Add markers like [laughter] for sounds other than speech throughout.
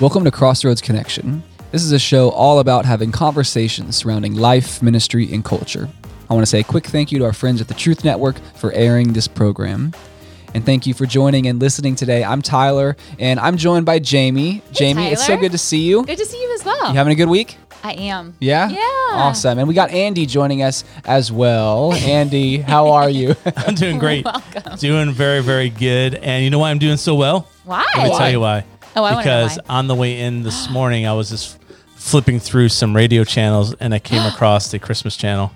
Welcome to Crossroads Connection. This is a show all about having conversations surrounding life, ministry, and culture. I want to say a quick thank you to our friends at the Truth Network for airing this program. And thank you for joining and listening today. I'm Tyler, and I'm joined by Jamie. Jamie, it's so good to see you. Good to see you as well. You having a good week? I am. Yeah? Yeah. Awesome. And we got Andy joining us as well. [laughs] Andy, how are you? [laughs] I'm doing great. Welcome. Doing very, very good. And you know why I'm doing so well? Why? Let me tell you why. Oh, I wanna Because why. on the way in this [gasps] morning, I was just flipping through some radio channels and I came [gasps] across the Christmas channel,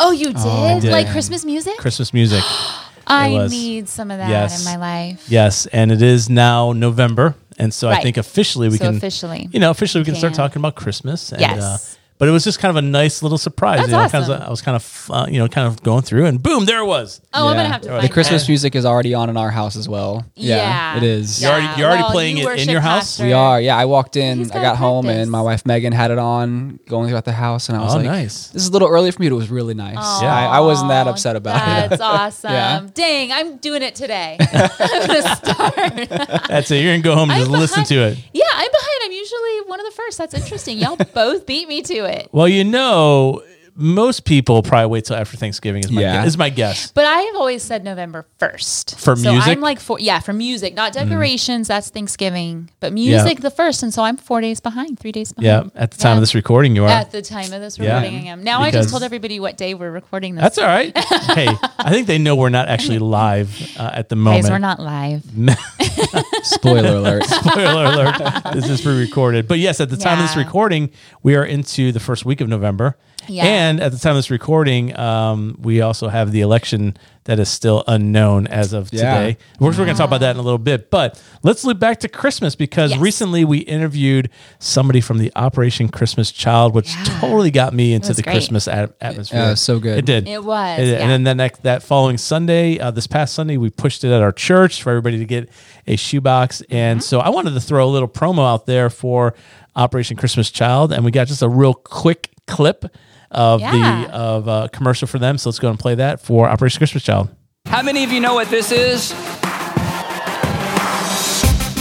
Oh, you did? did. Like Christmas music? Christmas music. [gasps] I need some of that Yes. in my life. yes. And it is now November. And so I think officially we so can, officially. you know, officially we can start talking about Christmas. And, Yes. Uh, but it was just kind of a nice little surprise. That's you know, kind of- awesome. I was kind of, uh, you know, kind of going through and boom, there it was. oh, I'm gonna have to The find The Christmas that. music is already on in our house as well. Yeah. it is. You're already- you're already playing you it in your house? pastor. We are. Yeah, I walked in, I gotta home, and my wife Megan had it on, going throughout the house, and I was Oh, like, nice. "This is a little early for me, but it was really nice." Aw, Yeah, I, I wasn't that upset about it. That's [laughs] awesome. Yeah. Dang, I'm doing it today. [laughs] [laughs] I'm gonna start. That's it. You're going to go home and I'm just listen to it. yeah, I'm behind. I'm usually one of the first. That's interesting. Y'all both beat me to it. Well, you know, most people probably wait till after Thanksgiving. Is my Yeah. guess, is my guess. But I have always said November first For so music? I'm like for yeah for music, not decorations. That's Thanksgiving, but music the first, and so I'm four days behind, three days behind. Yeah, at the time Yeah. of this recording, you are. At the time of this Yeah. recording, I am. Now I just told everybody what day we're recording this. That's all right. hey, I think they know we're not actually [laughs] live uh, at the moment. Guys, we're not live. [laughs] [laughs] Spoiler alert. [laughs] Spoiler alert. This is pre-recorded. But yes, at the time of this Yeah. recording, we are into the first week of November. Yeah. And at the time of this recording, um, we also have the election that is still unknown as of Yeah. today. We're, we're going to talk about that in a little bit. But let's look back to Christmas because Yes. recently we interviewed somebody from the Operation Christmas Child, which Yeah. totally got me into the great. Christmas at- atmosphere. Yeah, it was so good. It did. It was, It did. yeah. And then that next, that following Sunday, uh, this past Sunday, we pushed it at our church for everybody to get a shoebox. And Mm-hmm. so I wanted to throw a little promo out there for Operation Christmas Child, and we got just a real quick clip of Yeah. the of a commercial for them. So let's go and play that for Operation Christmas Child. How many of you know what this is?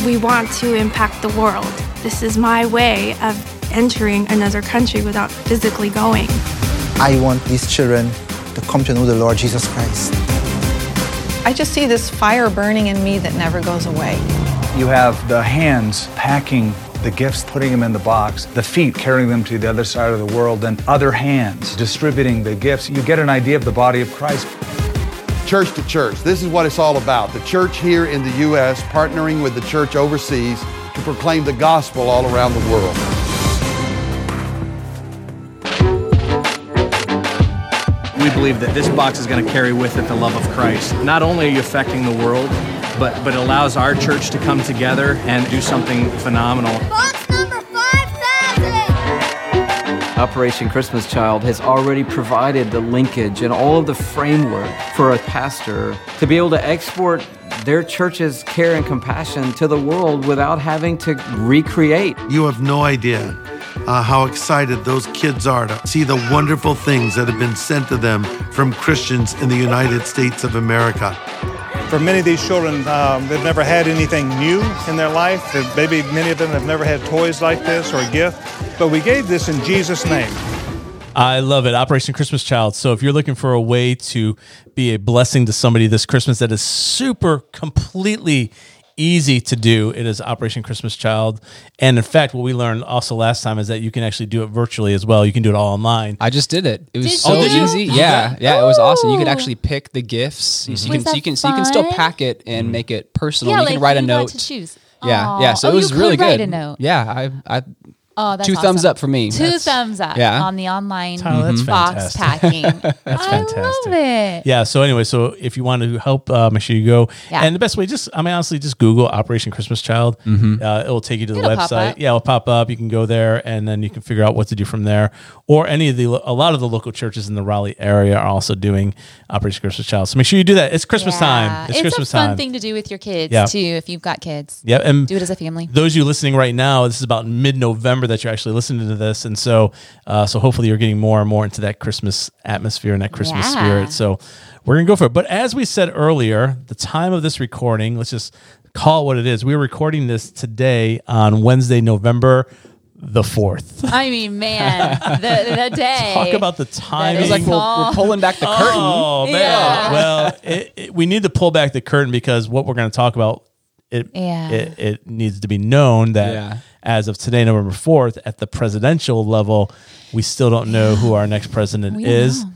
We want to impact the world. This is my way of entering another country without physically going. I want these children to come to know the Lord Jesus Christ. I just see this fire burning in me that never goes away. You have the hands packing the gifts, putting them in the box, the feet carrying them to the other side of the world, and other hands distributing the gifts. You get an idea of the body of Christ. church to church. This is what it's all about. The church here in the U.S. partnering with the church overseas to proclaim the gospel all around the world. We believe that this box is going to carry with it the love of Christ. Not only are you affecting the world, but, but it allows our church to come together and do something phenomenal. Box number 5,000! Operation Christmas Child has already provided the linkage and all of the framework for a pastor to be able to export their church's care and compassion to the world without having to recreate. You have no idea uh, how excited those kids are to see the wonderful things that have been sent to them from Christians in the United States of America. For many of these children, um, they've never had anything new in their life. Maybe many of them have never had toys like this or a gift. But we gave this in Jesus' name. I love it. Operation Christmas Child. So if you're looking for a way to be a blessing to somebody this Christmas that is super completely easy to do, it is Operation Christmas Child. And in fact, what we learned also last time is that you can actually do it virtually as well. You can do it all online. I just did it. It was Did so you? Oh, did easy. Yeah, yeah, it was awesome. You could oh. actually pick the gifts. So you mm-hmm. Was can, so that you can, so you can still pack it and mm-hmm. make it personal. Yeah, you like can write a you got note. to choose. Yeah, Aw. yeah. So Oh, it oh, was you really could write good. a note. Yeah, I, I Oh, that's two awesome. thumbs up for me. Two thumbs up Yeah. on the online Tyler, that's box fantastic. packing. That's I fantastic. love it. Yeah. So anyway, so if you want to help, uh, make sure you go. Yeah. And the best way, just I mean, honestly, just Google Operation Christmas Child. Uh, it'll take you to the It'll pop website. up. Yeah, it'll pop up. You can go there, and then you can figure out what to do from there. Or any of the a lot of the local churches in the Raleigh area are also doing Operation Christmas Child. So make sure you do that. It's Christmas Yeah. time. It's, Christmas time. It's, Christmas a fun time. thing to do with your kids Yeah. too, if you've got kids. Yeah, and Do it as a family. Those of you listening right now, this is about mid-November that you're actually listening to this, and so, uh, so hopefully you're getting more and more into that Christmas atmosphere and that Christmas Yeah. spirit. So we're gonna go for it. But as we said earlier, the time of this recording, let's just call it what it is. We're recording this today on Wednesday, November the 4th. I mean, man, the, the [laughs] day. Talk about the timing. It was like we're, we're pulling back the curtain. Oh, man. Yeah. Well, it, it- we need to pull back the curtain because what we're going to talk about, it, Yeah. it, it needs to be known that Yeah. As of today, November 4th, at the presidential level, we still don't know who our next president We is. know.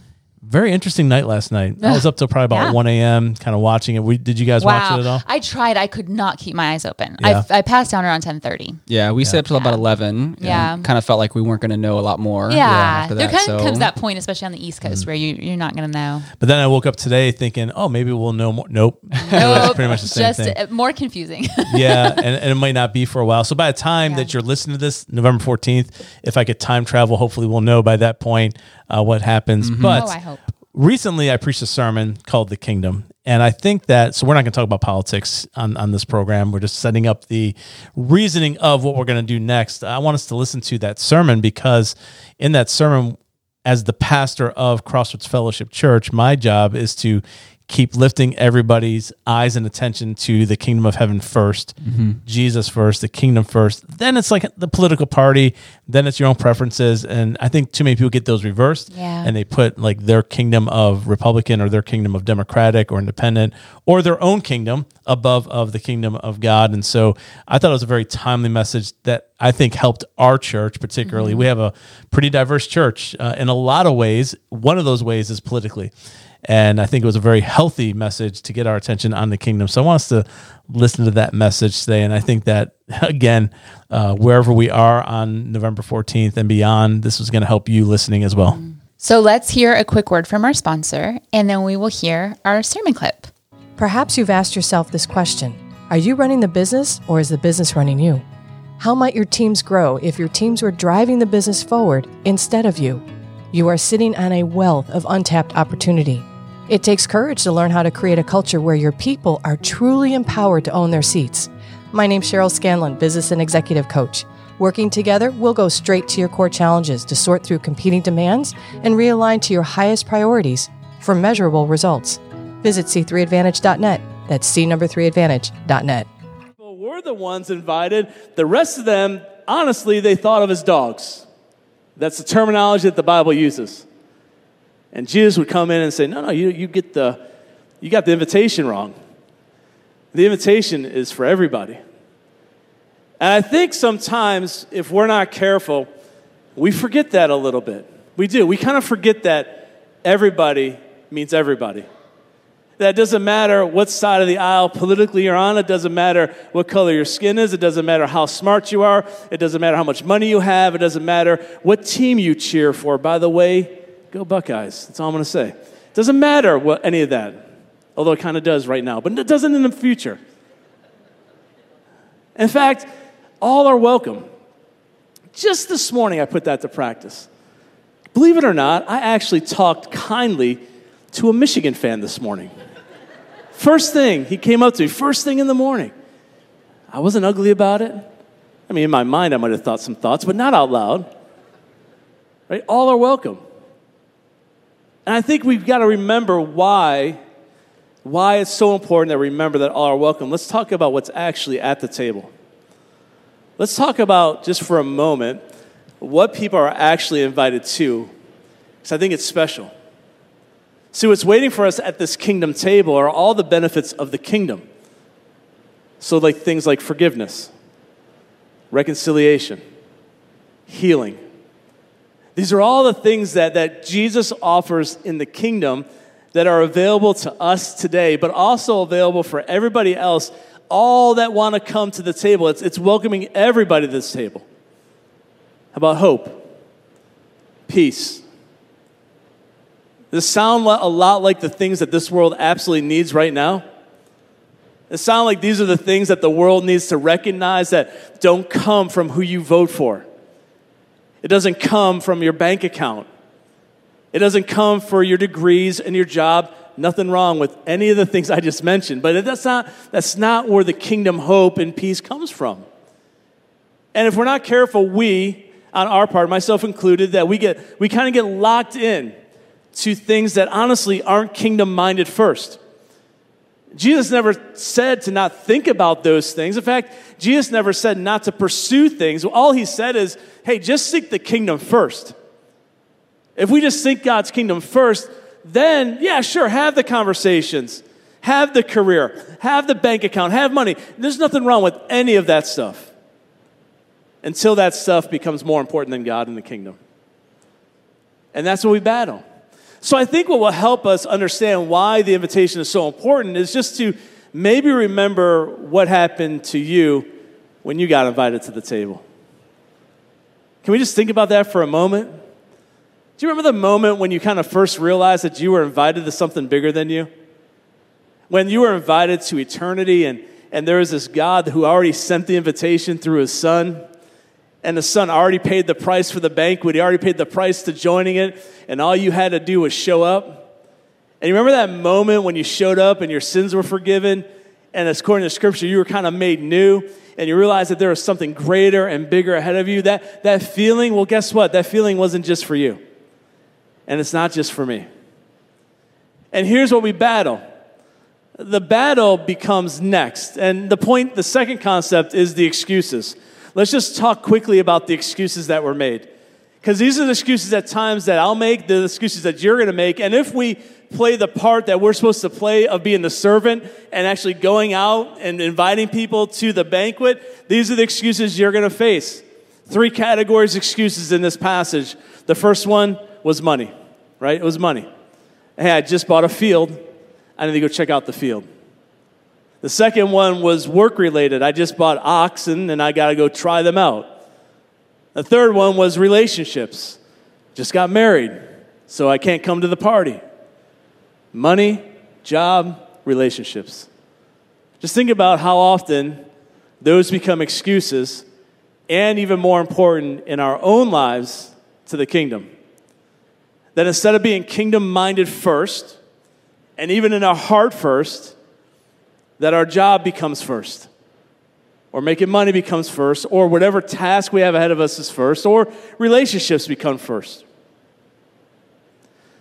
Very interesting night last night. I was up till probably about Yeah. 1 a.m. kind of watching it. We, did you guys watch it at all? I tried. I could not keep my eyes open. Yeah. I, I passed down around 1030. Yeah, we stayed up till about eleven. Yeah. kind of felt like we weren't going to know a lot more. Yeah. after there that, kind so- of comes that point, especially on the East Coast, where you, you're not going to know. But then I woke up today thinking, oh, maybe we'll know more. Nope. [laughs] it was pretty much the same Just thing. uh, more confusing. [laughs] yeah, and, and it might not be for a while. So by the time that you're listening to this, November 14th, if I could time travel, hopefully we'll know by that point uh, what happens. But Oh, I hope. recently I preached a sermon called The Kingdom. And I think that, so we're not going to talk about politics on, on this program. We're just setting up the reasoning of what we're going to do next. I want us to listen to that sermon because in that sermon, as the pastor of Crossroads Fellowship Church, my job is to keep lifting everybody's eyes and attention to the kingdom of heaven 1st Jesus first, the kingdom first. Then it's like the political party, then it's your own preferences. And I think too many people get those reversed Yeah. and they put like their kingdom of Republican or their kingdom of Democratic or independent or their own kingdom above of the kingdom of God. And so I thought it was a very timely message that I think helped our church particularly. We have a pretty diverse church uh, in a lot of ways. One of those ways is politically. And I think it was a very healthy message to get our attention on the kingdom. So I want us to listen to that message today. And I think that, [laughs] again, uh, wherever we are on November 14th and beyond, this is going to help you listening as well. So let's hear a quick word from our sponsor, and then we will hear our sermon clip. Perhaps you've asked yourself this question Are you running the business or is the business running you? How might your teams grow if your teams were driving the business forward instead of you? You are sitting on a wealth of untapped opportunity. It takes courage to learn how to create a culture where your people are truly empowered to own their seats. My name's Cheryl Scanlon, business and executive coach. Working together, we'll go straight to your core challenges to sort through competing demands and realign to your highest priorities for measurable results. Visit c3advantage.net. That's c number 3advantage.net. Well, we're the ones invited. The rest of them, honestly, they thought of as dogs. That's the terminology that the Bible uses. And Jesus would come in and say, No, no, you, you get the you got the invitation wrong. The invitation is for everybody. And I think sometimes if we're not careful, we forget that a little bit. We do. We kind of forget that everybody means everybody. That doesn't matter what side of the aisle politically you're on. It doesn't matter what color your skin is. It doesn't matter how smart you are. It doesn't matter how much money you have. It doesn't matter what team you cheer for. By the way, go Buckeyes. That's all I'm going to say. Doesn't matter what any of that, although it kind of does right now, but it doesn't in the future. In fact, all are welcome. Just this morning, I put that to practice. Believe it or not, I actually talked kindly to a Michigan fan this morning. First thing, he came up to me, first thing in the morning. I wasn't ugly about it. I mean, in my mind, I might have thought some thoughts, but not out loud. Right? All are welcome. And I think we've got to remember why, why it's so important that we remember that all are welcome. Let's talk about what's actually at the table. Let's talk about, just for a moment, what people are actually invited to, because I think it's special. See, what's waiting for us at this kingdom table are all the benefits of the kingdom. So, like things like forgiveness, reconciliation, healing. These are all the things that, that Jesus offers in the kingdom that are available to us today, but also available for everybody else, all that want to come to the table. It's, it's welcoming everybody to this table. How about hope? Peace. This sound a lot like the things that this world absolutely needs right now? It sound like these are the things that the world needs to recognize that don't come from who you vote for. It doesn't come from your bank account. It doesn't come for your degrees and your job. Nothing wrong with any of the things I just mentioned, but that's not, that's not where the kingdom hope and peace comes from. And if we're not careful, we, on our part, myself included, that we get we kind of get locked in to things that honestly aren't kingdom minded first. Jesus never said to not think about those things. In fact, Jesus never said not to pursue things. All he said is, hey, just seek the kingdom first. If we just seek God's kingdom first, then, yeah, sure, have the conversations, have the career, have the bank account, have money. There's nothing wrong with any of that stuff until that stuff becomes more important than God and the kingdom. And that's what we battle. So I think what will help us understand why the invitation is so important is just to maybe remember what happened to you when you got invited to the table. Can we just think about that for a moment? Do you remember the moment when you kind of first realized that you were invited to something bigger than you? When you were invited to eternity and, and there was this God who already sent the invitation through his son and the son already paid the price for the banquet. He already paid the price to joining it, and all you had to do was show up. And you remember that moment when you showed up and your sins were forgiven, and according to scripture, you were kind of made new, and you realized that there was something greater and bigger ahead of you? That, that feeling, well, guess what? That feeling wasn't just for you, and it's not just for me. And here's what we battle the battle becomes next. And the point, the second concept is the excuses let's just talk quickly about the excuses that were made. Because these are the excuses at times that I'll make, the excuses that you're going to make. And if we play the part that we're supposed to play of being the servant and actually going out and inviting people to the banquet, these are the excuses you're going to face. Three categories of excuses in this passage. The first one was money, right? It was money. Hey, I just bought a field. I need to go check out the field. The second one was work related. I just bought oxen and I got to go try them out. The third one was relationships. Just got married, so I can't come to the party. Money, job, relationships. Just think about how often those become excuses, and even more important, in our own lives to the kingdom. That instead of being kingdom minded first, and even in our heart first, that our job becomes first, or making money becomes first, or whatever task we have ahead of us is first, or relationships become first.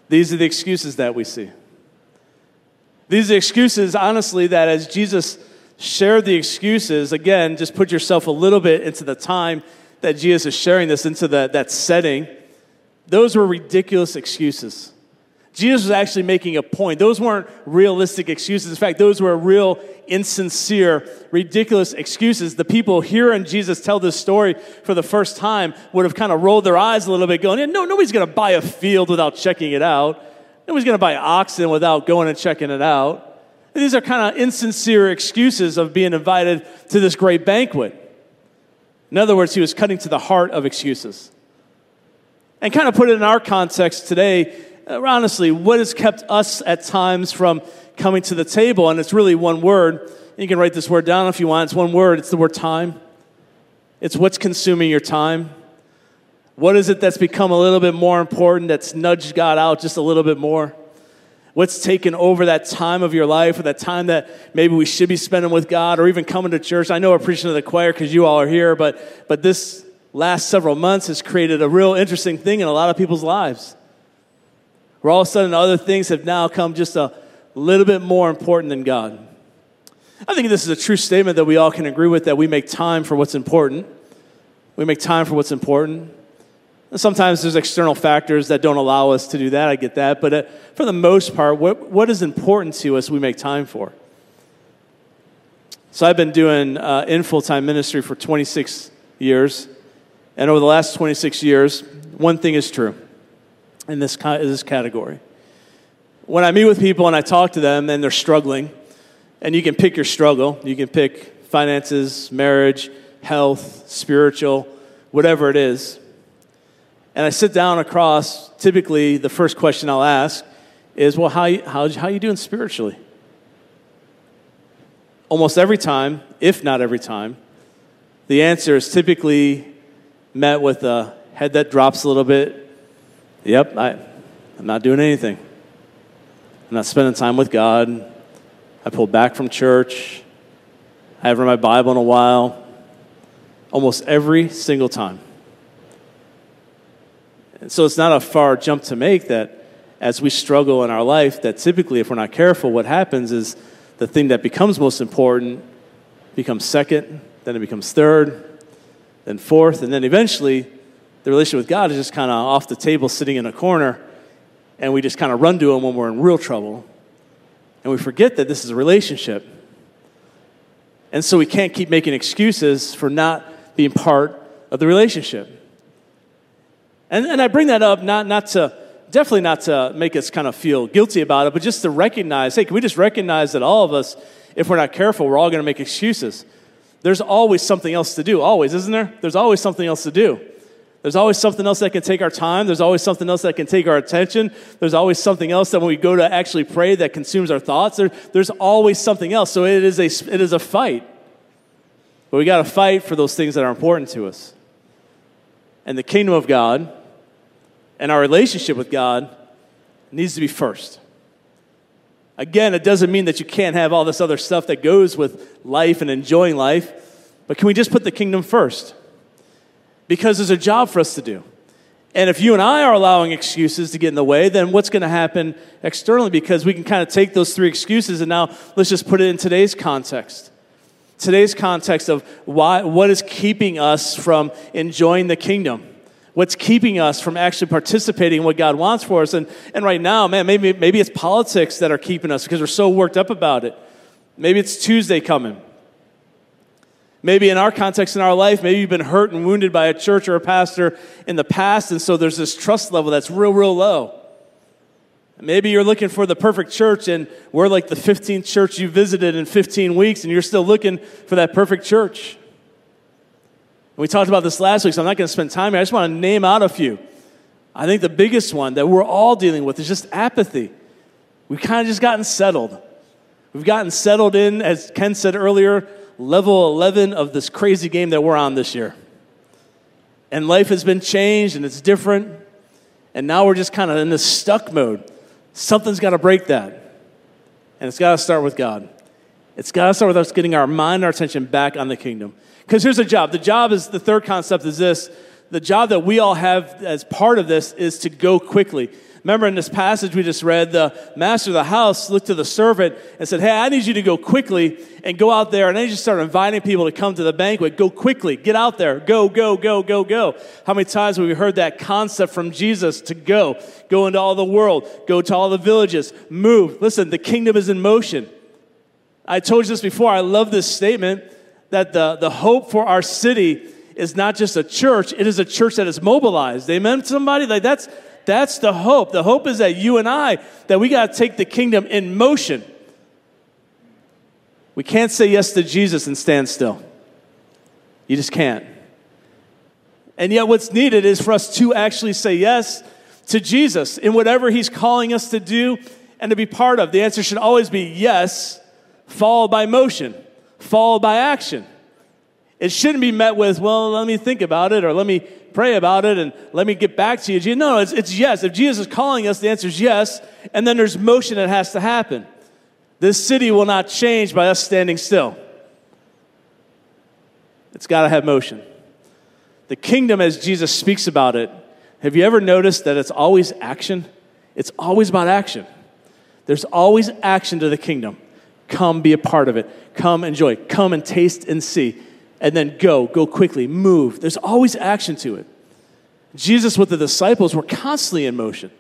These are the excuses that we see. These are excuses, honestly, that as Jesus shared the excuses, again, just put yourself a little bit into the time that Jesus is sharing this, into the, that setting. Those were ridiculous excuses. Jesus was actually making a point. Those weren't realistic excuses. In fact, those were real, insincere, ridiculous excuses. The people hearing Jesus tell this story for the first time would have kind of rolled their eyes a little bit, going, No, nobody's going to buy a field without checking it out. Nobody's going to buy oxen without going and checking it out. These are kind of insincere excuses of being invited to this great banquet. In other words, he was cutting to the heart of excuses. And kind of put it in our context today, Uh, honestly, what has kept us at times from coming to the table? And it's really one word. You can write this word down if you want. It's one word. It's the word time. It's what's consuming your time. What is it that's become a little bit more important, that's nudged God out just a little bit more? What's taken over that time of your life or that time that maybe we should be spending with God or even coming to church? I know we're preaching to the choir because you all are here, but, but this last several months has created a real interesting thing in a lot of people's lives where all of a sudden other things have now come just a little bit more important than God. I think this is a true statement that we all can agree with that we make time for what's important. We make time for what's important. And sometimes there's external factors that don't allow us to do that. I get that. But uh, for the most part, what, what is important to us, we make time for. So I've been doing uh, in full time ministry for 26 years. And over the last 26 years, one thing is true in this, this category. When I meet with people and I talk to them and they're struggling, and you can pick your struggle, you can pick finances, marriage, health, spiritual, whatever it is. And I sit down across, typically the first question I'll ask is, well, how, how, how you doing spiritually? Almost every time, if not every time, the answer is typically met with a head that drops a little bit, Yep, I, I'm not doing anything. I'm not spending time with God. I pulled back from church. I haven't read my Bible in a while. Almost every single time. And so it's not a far jump to make that as we struggle in our life, that typically, if we're not careful, what happens is the thing that becomes most important becomes second, then it becomes third, then fourth, and then eventually the relationship with God is just kind of off the table, sitting in a corner, and we just kind of run to Him when we're in real trouble. And we forget that this is a relationship. And so we can't keep making excuses for not being part of the relationship. And, and I bring that up not, not to, definitely not to make us kind of feel guilty about it, but just to recognize hey, can we just recognize that all of us, if we're not careful, we're all going to make excuses? There's always something else to do, always, isn't there? There's always something else to do. There's always something else that can take our time. There's always something else that can take our attention. There's always something else that when we go to actually pray that consumes our thoughts. There, there's always something else. So it is a, it is a fight. But we got to fight for those things that are important to us. And the kingdom of God and our relationship with God needs to be first. Again, it doesn't mean that you can't have all this other stuff that goes with life and enjoying life, but can we just put the kingdom first? Because there's a job for us to do. And if you and I are allowing excuses to get in the way, then what's going to happen externally? Because we can kind of take those three excuses and now let's just put it in today's context. Today's context of why, what is keeping us from enjoying the kingdom? What's keeping us from actually participating in what God wants for us? And, and right now, man, maybe, maybe it's politics that are keeping us because we're so worked up about it. Maybe it's Tuesday coming. Maybe in our context in our life, maybe you've been hurt and wounded by a church or a pastor in the past, and so there's this trust level that's real, real low. Maybe you're looking for the perfect church, and we're like the 15th church you visited in 15 weeks, and you're still looking for that perfect church. We talked about this last week, so I'm not going to spend time here. I just want to name out a few. I think the biggest one that we're all dealing with is just apathy. We've kind of just gotten settled. We've gotten settled in, as Ken said earlier, level 11 of this crazy game that we're on this year. And life has been changed and it's different. And now we're just kind of in this stuck mode. Something's got to break that. And it's got to start with God. It's got to start with us getting our mind, our attention back on the kingdom. Because here's the job. The job is the third concept is this. The job that we all have as part of this is to go quickly. Remember in this passage we just read, the master of the house looked to the servant and said, Hey, I need you to go quickly and go out there. And then he just started inviting people to come to the banquet. Go quickly, get out there, go, go, go, go, go. How many times have we heard that concept from Jesus to go? Go into all the world, go to all the villages, move. Listen, the kingdom is in motion. I told you this before. I love this statement that the, the hope for our city is not just a church, it is a church that is mobilized. Amen, somebody? Like that's that's the hope. The hope is that you and I, that we got to take the kingdom in motion. We can't say yes to Jesus and stand still. You just can't. And yet, what's needed is for us to actually say yes to Jesus in whatever He's calling us to do and to be part of. The answer should always be yes, followed by motion, followed by action. It shouldn't be met with, well, let me think about it or let me pray about it and let me get back to you. No, it's, it's yes. If Jesus is calling us, the answer is yes. And then there's motion that has to happen. This city will not change by us standing still. It's got to have motion. The kingdom, as Jesus speaks about it, have you ever noticed that it's always action? It's always about action. There's always action to the kingdom. Come be a part of it. Come enjoy. Come and taste and see and then go, go quickly, move. There's always action to it. Jesus with the disciples were constantly in motion.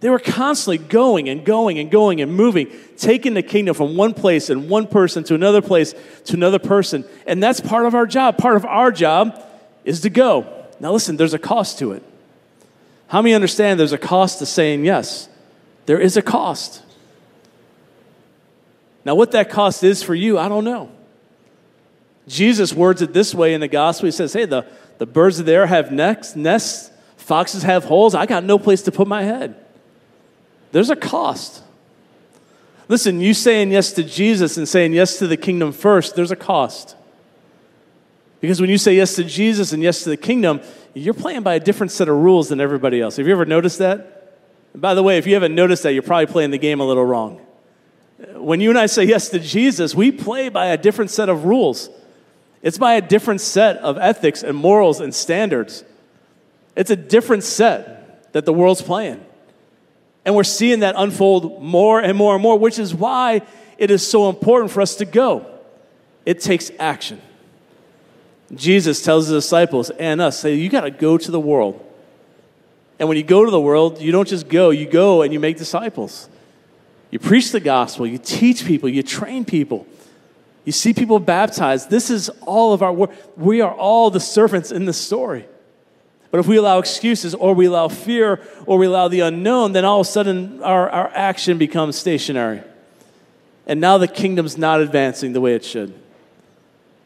They were constantly going and going and going and moving, taking the kingdom from one place and one person to another place to another person. And that's part of our job. Part of our job is to go. Now, listen, there's a cost to it. How many understand there's a cost to saying yes? There is a cost. Now, what that cost is for you, I don't know. Jesus words it this way in the gospel. He says, Hey, the, the birds of the air have nests, nests, foxes have holes. I got no place to put my head. There's a cost. Listen, you saying yes to Jesus and saying yes to the kingdom first, there's a cost. Because when you say yes to Jesus and yes to the kingdom, you're playing by a different set of rules than everybody else. Have you ever noticed that? And by the way, if you haven't noticed that, you're probably playing the game a little wrong. When you and I say yes to Jesus, we play by a different set of rules. It's by a different set of ethics and morals and standards. It's a different set that the world's playing. And we're seeing that unfold more and more and more, which is why it is so important for us to go. It takes action. Jesus tells his disciples and us, say, you got to go to the world. And when you go to the world, you don't just go, you go and you make disciples. You preach the gospel, you teach people, you train people, you see people baptized. This is all of our work. We are all the servants in this story. But if we allow excuses or we allow fear or we allow the unknown, then all of a sudden our, our action becomes stationary. And now the kingdom's not advancing the way it should.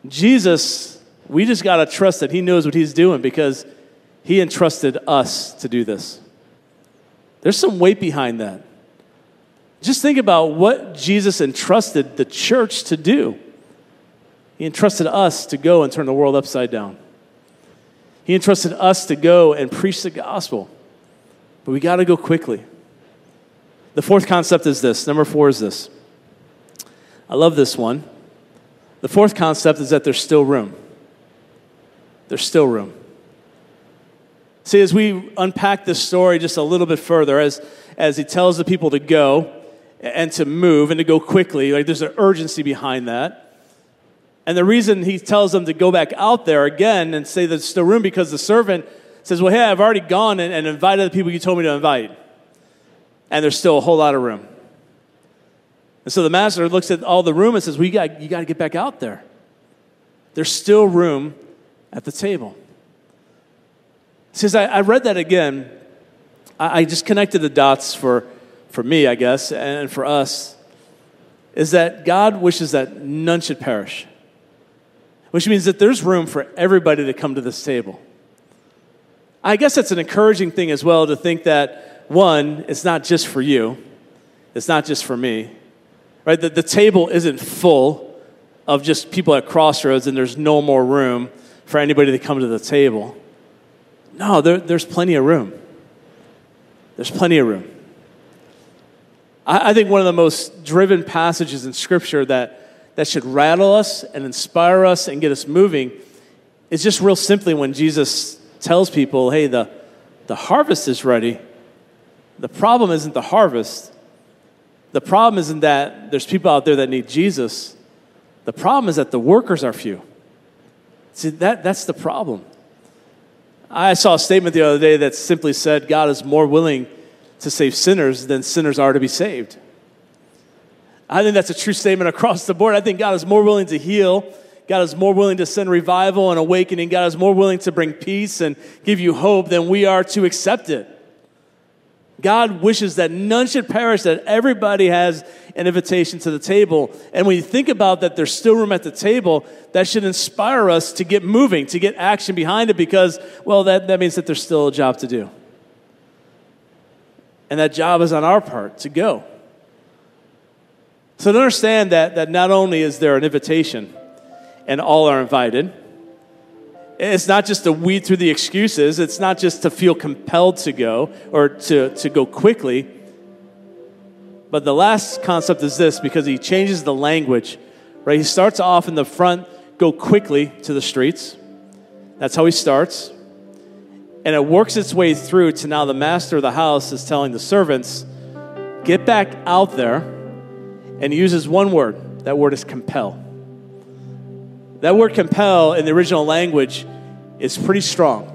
Jesus, we just got to trust that he knows what he's doing because he entrusted us to do this. There's some weight behind that. Just think about what Jesus entrusted the church to do. He entrusted us to go and turn the world upside down. He entrusted us to go and preach the gospel. But we got to go quickly. The fourth concept is this. Number four is this. I love this one. The fourth concept is that there's still room. There's still room. See, as we unpack this story just a little bit further, as, as he tells the people to go and to move and to go quickly, like there's an urgency behind that. And the reason he tells them to go back out there again and say there's still room because the servant says, Well, hey, I've already gone and, and invited the people you told me to invite. And there's still a whole lot of room. And so the master looks at all the room and says, well, you got, you got to get back out there. There's still room at the table. Says, I, I read that again. I, I just connected the dots for, for me, I guess, and for us, is that God wishes that none should perish, which means that there's room for everybody to come to this table. I guess that's an encouraging thing as well to think that, one, it's not just for you, it's not just for me, right? That the table isn't full of just people at crossroads and there's no more room for anybody to come to the table. No, there, there's plenty of room. There's plenty of room. I, I think one of the most driven passages in Scripture that, that should rattle us and inspire us and get us moving is just real simply when Jesus tells people, hey, the, the harvest is ready. The problem isn't the harvest. The problem isn't that there's people out there that need Jesus. The problem is that the workers are few. See, that, that's the problem. I saw a statement the other day that simply said God is more willing to save sinners than sinners are to be saved. I think that's a true statement across the board. I think God is more willing to heal. God is more willing to send revival and awakening. God is more willing to bring peace and give you hope than we are to accept it. God wishes that none should perish, that everybody has an invitation to the table. And when you think about that there's still room at the table, that should inspire us to get moving, to get action behind it, because, well, that, that means that there's still a job to do. And that job is on our part to go. So to understand that, that not only is there an invitation and all are invited, it's not just to weed through the excuses, it's not just to feel compelled to go or to, to go quickly. But the last concept is this because he changes the language, right? He starts off in the front, go quickly to the streets. That's how he starts. And it works its way through to now the master of the house is telling the servants, get back out there, and he uses one word. That word is compel. That word compel in the original language is pretty strong.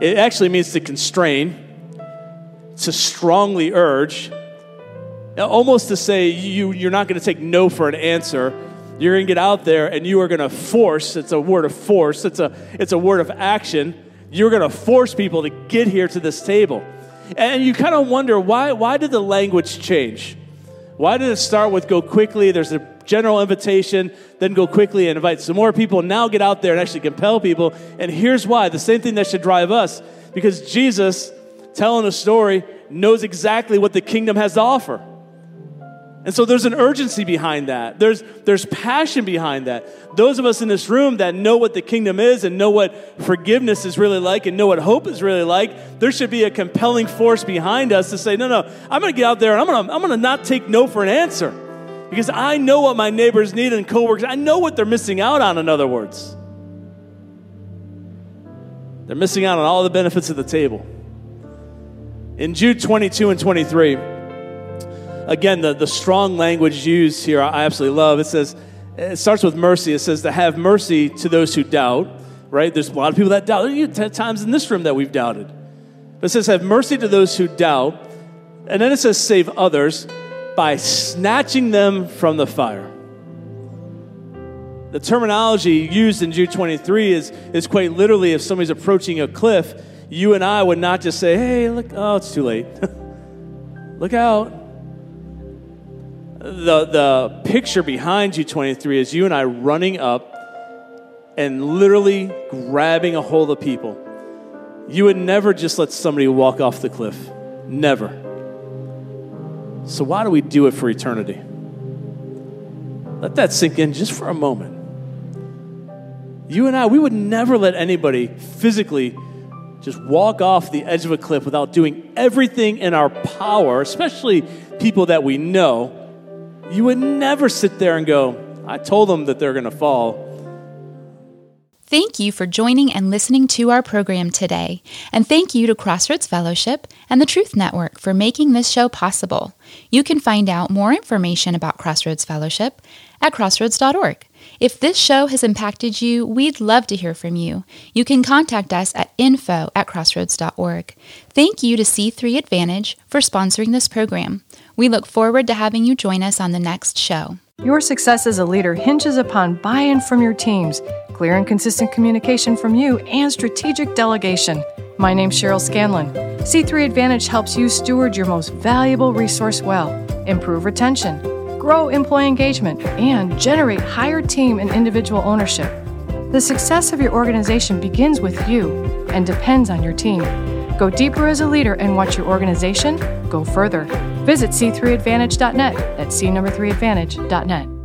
It actually means to constrain, to strongly urge, almost to say you, you're not going to take no for an answer. You're going to get out there and you are going to force. It's a word of force, it's a, it's a word of action. You're going to force people to get here to this table. And you kind of wonder why, why did the language change? Why did it start with go quickly? There's a general invitation, then go quickly and invite some more people. Now get out there and actually compel people. And here's why the same thing that should drive us because Jesus, telling a story, knows exactly what the kingdom has to offer. And so there's an urgency behind that. There's, there's passion behind that. Those of us in this room that know what the kingdom is and know what forgiveness is really like and know what hope is really like, there should be a compelling force behind us to say, no, no, I'm going to get out there and I'm going to I'm going to not take no for an answer because I know what my neighbors need and coworkers. I know what they're missing out on, in other words. They're missing out on all the benefits of the table. In Jude 22 and 23, again, the, the strong language used here, I absolutely love. It says, it starts with mercy. It says to have mercy to those who doubt, right? There's a lot of people that doubt. There's times in this room that we've doubted. But it says, have mercy to those who doubt. And then it says, save others by snatching them from the fire. The terminology used in Jude 23 is, is quite literally if somebody's approaching a cliff, you and I would not just say, hey, look, oh, it's too late. [laughs] look out. The, the picture behind Jude 23 is you and I running up and literally grabbing a hold of people. You would never just let somebody walk off the cliff. Never. So, why do we do it for eternity? Let that sink in just for a moment. You and I, we would never let anybody physically just walk off the edge of a cliff without doing everything in our power, especially people that we know. You would never sit there and go, I told them that they're going to fall. Thank you for joining and listening to our program today. And thank you to Crossroads Fellowship and the Truth Network for making this show possible. You can find out more information about Crossroads Fellowship at crossroads.org. If this show has impacted you, we'd love to hear from you. You can contact us at info at crossroads.org. Thank you to C3 Advantage for sponsoring this program. We look forward to having you join us on the next show. Your success as a leader hinges upon buy in from your teams, clear and consistent communication from you, and strategic delegation. My name's Cheryl Scanlon. C3 Advantage helps you steward your most valuable resource well, improve retention grow employee engagement, and generate higher team and individual ownership. The success of your organization begins with you and depends on your team. Go deeper as a leader and watch your organization go further. Visit c3advantage.net. That's c number 3advantage.net.